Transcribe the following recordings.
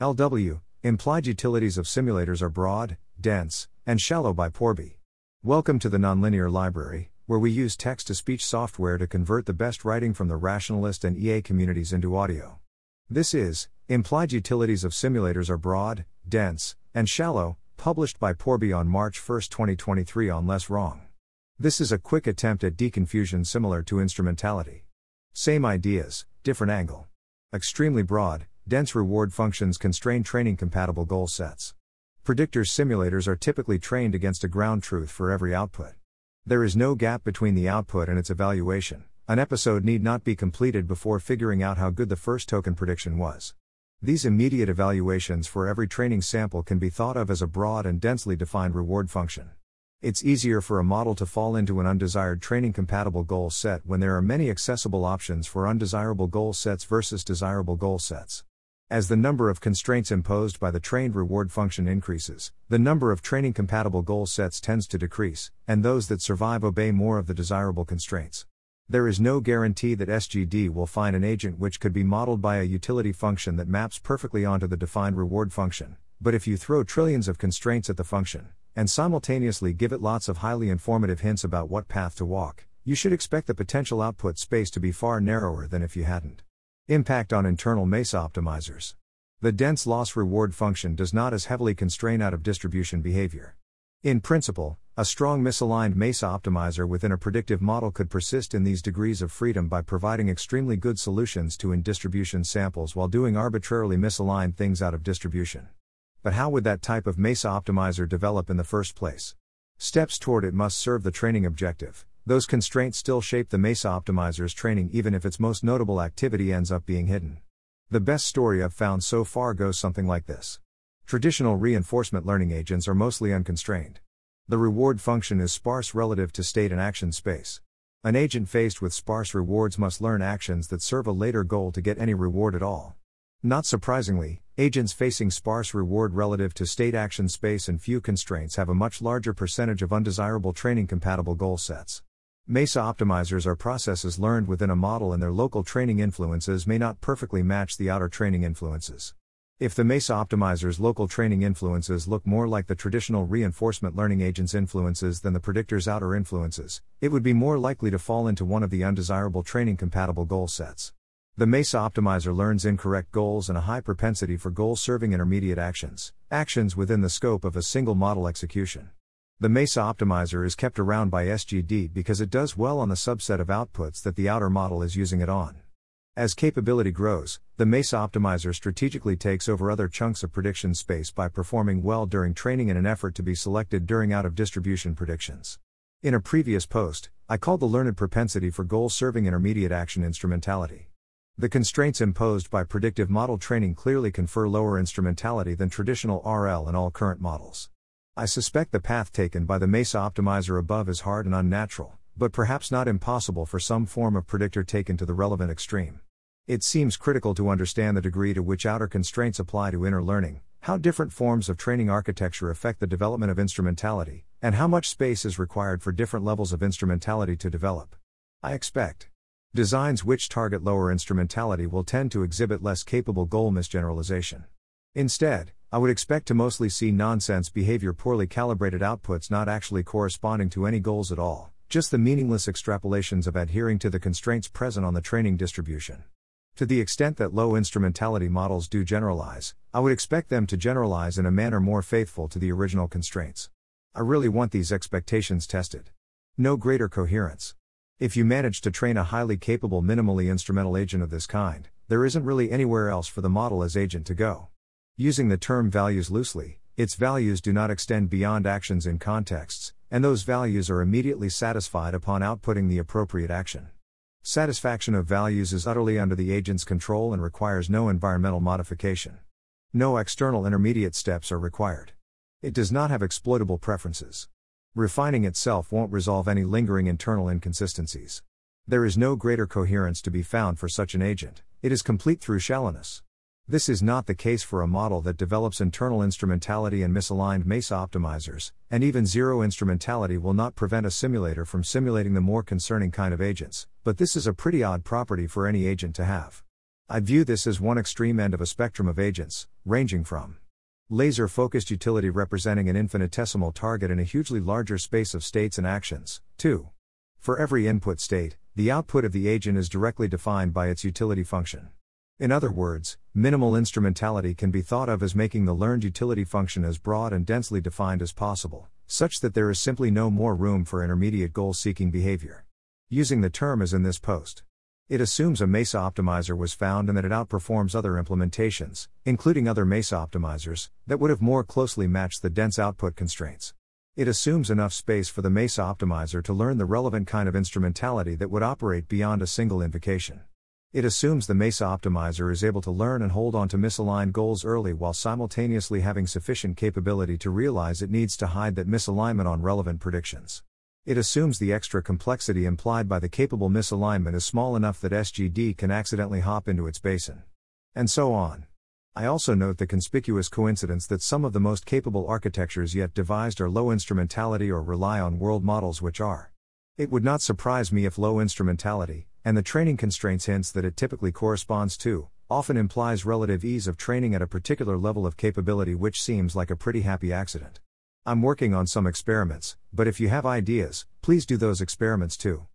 LW, implied utilities of simulators are broad, dense, and shallow by porby. Welcome to the Nonlinear Library, where we use text to speech software to convert the best writing from the rationalist and EA communities into audio. This is Implied Utilities of Simulators Are Broad, Dense, and Shallow, published by porby on March 1, 2023 on Less Wrong. This is a quick attempt at deconfusion similar to instrumentality. Same ideas, different angle. Extremely broad, dense reward functions constrain training compatible goal sets. Predictors simulators are typically trained against a ground truth for every output. There is no gap between the output and its evaluation. An episode need not be completed before figuring out how good the first token prediction was. These immediate evaluations for every training sample can be thought of as a broad and densely defined reward function. It's easier for a model to fall into an undesired training compatible goal set when there are many accessible options for undesirable goal sets versus desirable goal sets. As the number of constraints imposed by the trained reward function increases, the number of training compatible goal sets tends to decrease, and those that survive obey more of the desirable constraints. There is no guarantee that SGD will find an agent which could be modeled by a utility function that maps perfectly onto the defined reward function, but if you throw trillions of constraints at the function, and simultaneously give it lots of highly informative hints about what path to walk, you should expect the potential output space to be far narrower than if you hadn't. Impact on internal MESA optimizers. The dense loss reward function does not as heavily constrain out of distribution behavior. In principle, a strong misaligned MESA optimizer within a predictive model could persist in these degrees of freedom by providing extremely good solutions to in distribution samples while doing arbitrarily misaligned things out of distribution. But how would that type of MESA optimizer develop in the first place? Steps toward it must serve the training objective, those constraints still shape the MESA optimizer's training even if its most notable activity ends up being hidden. The best story I've found so far goes something like this. Traditional reinforcement learning agents are mostly unconstrained. The reward function is sparse relative to state and action space. An agent faced with sparse rewards must learn actions that serve a later goal to get any reward at all. Not surprisingly, agents facing sparse reward relative to state action space and few constraints have a much larger percentage of undesirable training compatible goal sets. MESA optimizers are processes learned within a model and their local training influences may not perfectly match the outer training influences. If the MESA optimizer's local training influences look more like the traditional reinforcement learning agent's influences than the predictor's outer influences, it would be more likely to fall into one of the undesirable training compatible goal sets. The MESA optimizer learns incorrect goals and a high propensity for goal serving intermediate actions, actions within the scope of a single model execution. The MESA optimizer is kept around by SGD because it does well on the subset of outputs that the outer model is using it on. As capability grows, the MESA optimizer strategically takes over other chunks of prediction space by performing well during training in an effort to be selected during out of distribution predictions. In a previous post, I called the learned propensity for goal serving intermediate action instrumentality. The constraints imposed by predictive model training clearly confer lower instrumentality than traditional RL in all current models. I suspect the path taken by the MESA optimizer above is hard and unnatural, but perhaps not impossible for some form of predictor taken to the relevant extreme. It seems critical to understand the degree to which outer constraints apply to inner learning, how different forms of training architecture affect the development of instrumentality, and how much space is required for different levels of instrumentality to develop. I expect designs which target lower instrumentality will tend to exhibit less capable goal misgeneralization. Instead, I would expect to mostly see nonsense behavior poorly calibrated outputs not actually corresponding to any goals at all, just the meaningless extrapolations of adhering to the constraints present on the training distribution. To the extent that low instrumentality models do generalize, I would expect them to generalize in a manner more faithful to the original constraints. I really want these expectations tested. No greater coherence. If you manage to train a highly capable minimally instrumental agent of this kind, there isn't really anywhere else for the model as agent to go. Using the term values loosely, its values do not extend beyond actions in contexts, and those values are immediately satisfied upon outputting the appropriate action. Satisfaction of values is utterly under the agent's control and requires no environmental modification. No external intermediate steps are required. It does not have exploitable preferences. Refining itself won't resolve any lingering internal inconsistencies. There is no greater coherence to be found for such an agent, it is complete through shallowness. This is not the case for a model that develops internal instrumentality and misaligned MESA optimizers, and even zero instrumentality will not prevent a simulator from simulating the more concerning kind of agents, but this is a pretty odd property for any agent to have. I view this as one extreme end of a spectrum of agents, ranging from laser focused utility representing an infinitesimal target in a hugely larger space of states and actions, to for every input state, the output of the agent is directly defined by its utility function. In other words, minimal instrumentality can be thought of as making the learned utility function as broad and densely defined as possible, such that there is simply no more room for intermediate goal seeking behavior. Using the term as in this post. It assumes a MESA optimizer was found and that it outperforms other implementations, including other MESA optimizers, that would have more closely matched the dense output constraints. It assumes enough space for the MESA optimizer to learn the relevant kind of instrumentality that would operate beyond a single invocation. It assumes the MESA optimizer is able to learn and hold on to misaligned goals early while simultaneously having sufficient capability to realize it needs to hide that misalignment on relevant predictions. It assumes the extra complexity implied by the capable misalignment is small enough that SGD can accidentally hop into its basin. And so on. I also note the conspicuous coincidence that some of the most capable architectures yet devised are low instrumentality or rely on world models which are. It would not surprise me if low instrumentality, and the training constraints hints that it typically corresponds to, often implies relative ease of training at a particular level of capability, which seems like a pretty happy accident. I'm working on some experiments, but if you have ideas, please do those experiments too.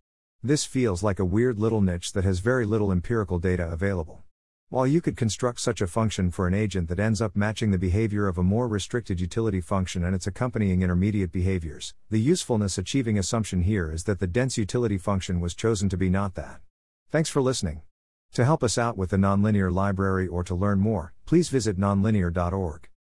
This feels like a weird little niche that has very little empirical data available. While you could construct such a function for an agent that ends up matching the behavior of a more restricted utility function and its accompanying intermediate behaviors, the usefulness achieving assumption here is that the dense utility function was chosen to be not that. Thanks for listening. To help us out with the nonlinear library or to learn more, please visit nonlinear.org.